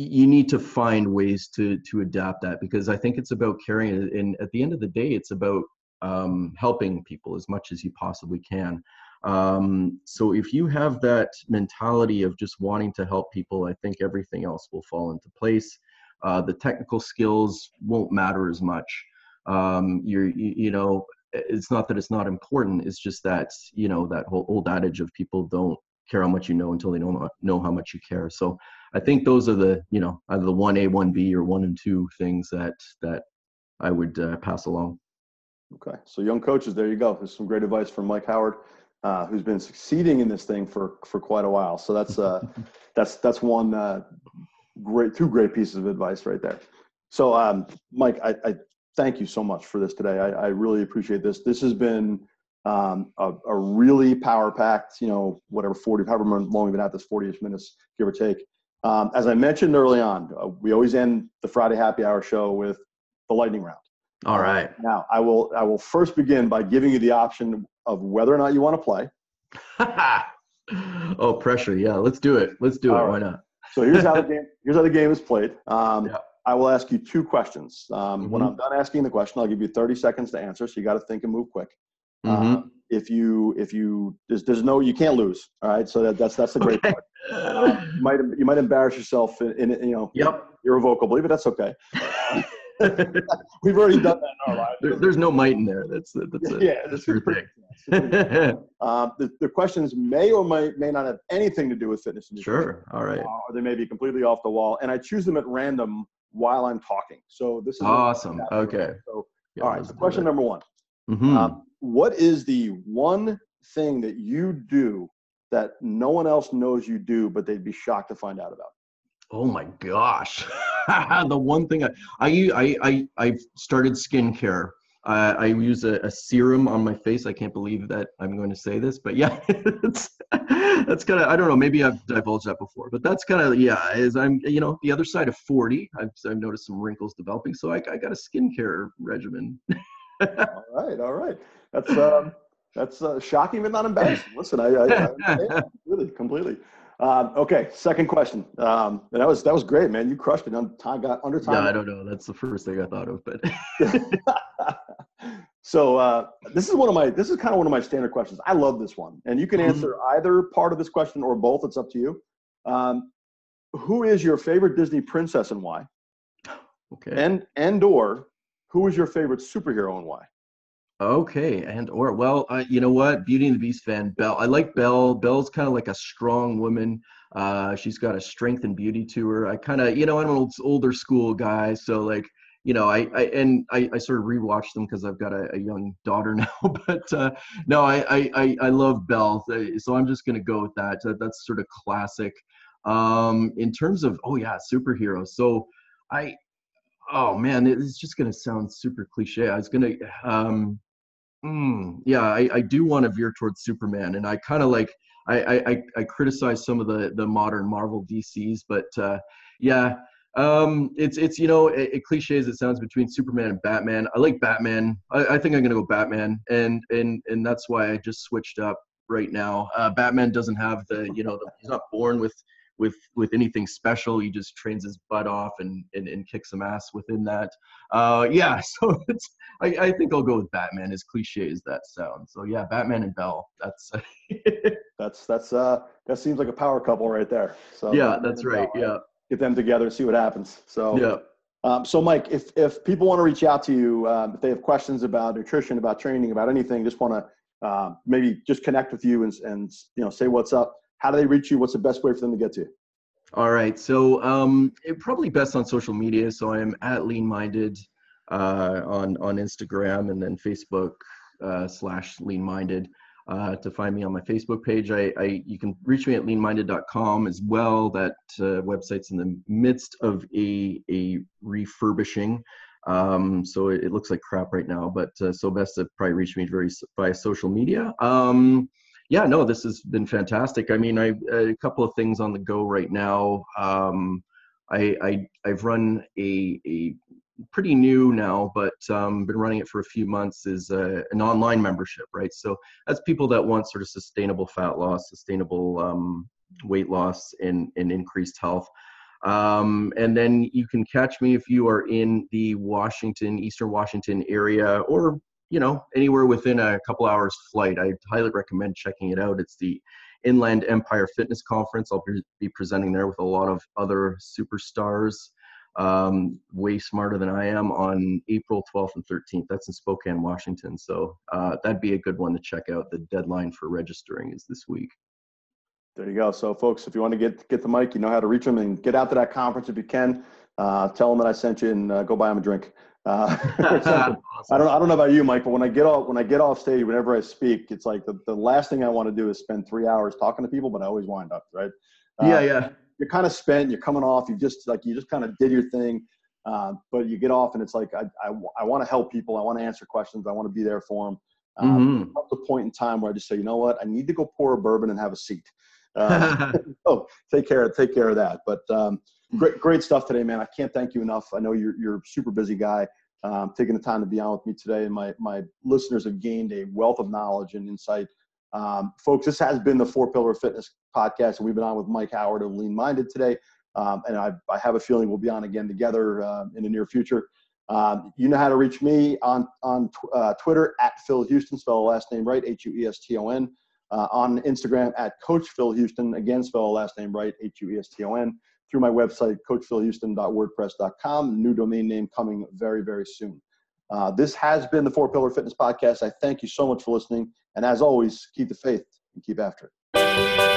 you need to find ways to to adapt that because I think it's about caring, and at the end of the day, it's about um, helping people as much as you possibly can. Um, so if you have that mentality of just wanting to help people, I think everything else will fall into place. Uh, the technical skills won't matter as much. Um, you're, you, you know, it's not that it's not important. It's just that, you know, that whole old adage of people don't care how much you know until they know, know how much you care. So I think those are the, you know, either the one A, one B or one and two things that, that I would uh, pass along. Okay, so young coaches, there you go. There's some great advice from Mike Howard, uh, who's been succeeding in this thing for for quite a while. So that's uh, that's that's one uh, great, two great pieces of advice right there. So, um, Mike, I, I thank you so much for this today. I, I really appreciate this. This has been um, a, a really power packed, you know, whatever 40, however long we've been at this, 40ish minutes, give or take. Um, as I mentioned early on, uh, we always end the Friday happy hour show with the lightning round. All right. Now, I will I will first begin by giving you the option of whether or not you want to play. oh, pressure. Yeah, let's do it. Let's do All it. right. Why not? So here's how the game here's how the game is played. Um, Yeah. I will ask you two questions. Um, When Mhm. I'm done asking the question, I'll give you 30 seconds to answer. So you got to think and move quick. Mhm. Um, if you if you there's, there's no you can't lose. All right. So that, that's that's the great part. Um, you might you might embarrass yourself in, in you know Yep. irrevocably, but that's okay. We've already done that in our lives. There, there's no might in there. That's that's a, yeah, that's your thing. Um, the, the questions may or may, may not have anything to do with fitness and sure. All right. uh, or they may be completely off the wall. And I choose them at random while I'm talking. So this is Awesome. Okay. So, Yeah, all right. So question number one: Mhm. um, What is the one thing that you do that no one else knows you do, but they'd be shocked to find out about? Oh my gosh. the one thing I, I, I, I, I've started skincare. Uh, I use a, a serum on my face. I can't believe that I'm going to say this, but yeah, it's, that's kind of, I don't know, maybe I've divulged that before, but that's kind of, yeah, as I'm, you know, the other side of 40, I've, I've noticed some wrinkles developing. So I, I got a skincare regimen. all right, all right. That's um, that's uh, shocking but not embarrassing. Listen, I, I, I understand completely, completely. Um, okay, second question. Um, that was that was great, man. You crushed it on time. Got under time. yeah, I don't know. That's the first thing I thought of, but so uh, this is one of my this is kind of one of my standard questions. I love this one, and you can Mhm. answer either part of this question or both. It's up to you. Um, who is your favorite Disney princess and why? okay. And and or who is your favorite superhero and why? Okay, and or well, uh, you know what? Beauty and the Beast fan, Belle. I like Belle. Belle's kind of like a strong woman. Uh, she's got a strength and beauty to her. I kind of, you know, I'm an old, older school guy, so like, you know, I, I and I, I sort of rewatched them because I've got a, a young daughter now. But uh, no, I, I, I, love Belle, uh, so I'm just gonna go with that. That- That's sort of classic. Um, in terms of, oh yeah, superheroes. So I, oh man, it's just gonna sound super cliche. I was gonna, um, Mm, yeah, I, I do want to veer towards Superman, and I kind of like I, I I I criticize some of the the modern Marvel DCs, but uh, yeah, um, it's it's you know it, it cliche as it sounds between Superman and Batman. I like Batman. I, I think I'm gonna go Batman, and and and that's why I just switched up right now. Uh, Batman doesn't have the you know the, he's not born with with with anything special. He just trains his butt off and and, and kicks some ass within that. Uh, yeah, so it's I, I think I'll go with Batman, as cliche as that sounds. So yeah, Batman and Belle. That's That's that's uh that seems like a power couple right there. So yeah, Batman that's right. Belle, Yeah, Get them together and see what happens. So yeah. Um, so, Mike, if, if people want to reach out to you, um, if they have questions about nutrition, about training, about anything, just want to uh, maybe just connect with you and, and you know say what's up. How do they reach you? What's the best way for them to get to you? All right. So um, it probably best on social media. So I'm at Lean Minded uh, on on Instagram and then Facebook uh, slash Lean Minded. Uh, to find me on my Facebook page, I, I you can reach me at leanminded.com as well. That uh, website's in the midst of a a refurbishing, um, so it, it looks like crap right now. But uh, so best to probably reach me very via social media. Um, yeah, no, this has been fantastic. I mean, I a couple of things on the go right now. Um, I, I I've run a a pretty new now, but um, been running it for a few months. Is uh, an online membership, right? So that's people that want sort of sustainable fat loss, sustainable um, weight loss, and and increased health. Um, and then you can catch me if you are in the Washington, Eastern Washington area, or you know anywhere within a couple hours flight. I highly recommend checking it out. It's the inland empire fitness conference. I'll be presenting there with a lot of other superstars um, way smarter than i am on april 12th and 13th that's in spokane washington. So uh, that'd be a good one to check out. The deadline for registering is this week. There you go. So, folks, if you want to get get the mic, you know how to reach them and get out to that conference if you can. Uh, tell them that I sent you and uh, go buy them a drink. Uh, I don't I don't know about you, Mike, but when I get off when I get off stage, whenever I speak, it's like the, the last thing I want to do is spend three hours talking to people, but I always wind up right. Uh, yeah yeah You're kind of spent. You're coming off. You just like you just kind of did your thing, uh, but you get off and it's like I I, I want to help people. I want to answer questions. I want to be there for them. Um, Mhm. Up a point in time where I just say, you know what, I need to go pour a bourbon and have a seat. Uh, oh, take care, take care of that. But um, great, great stuff today, man. I can't thank you enough. I know you're you're a super busy guy. um, taking the time to be on with me today. And my, my listeners have gained a wealth of knowledge and insight. Um, folks, this has been the Four Pillar Fitness podcast, and we've been on with Mike Howard of Lean Minded today. Um, and I, I, have a feeling we'll be on again together uh, in the near future. Um, you know how to reach me on on uh, Twitter at Phil Hueston, spell last name right, H U E S T O N. Uh, on Instagram at Coach Phil Hueston, again spell last name right, H U E S T O N. Through my website, coachphilhueston.wordpress.com. New domain name coming very very soon. Uh, this has been the Four Pillar Fitness Podcast. I thank you so much for listening, and as always, keep the faith and keep after it.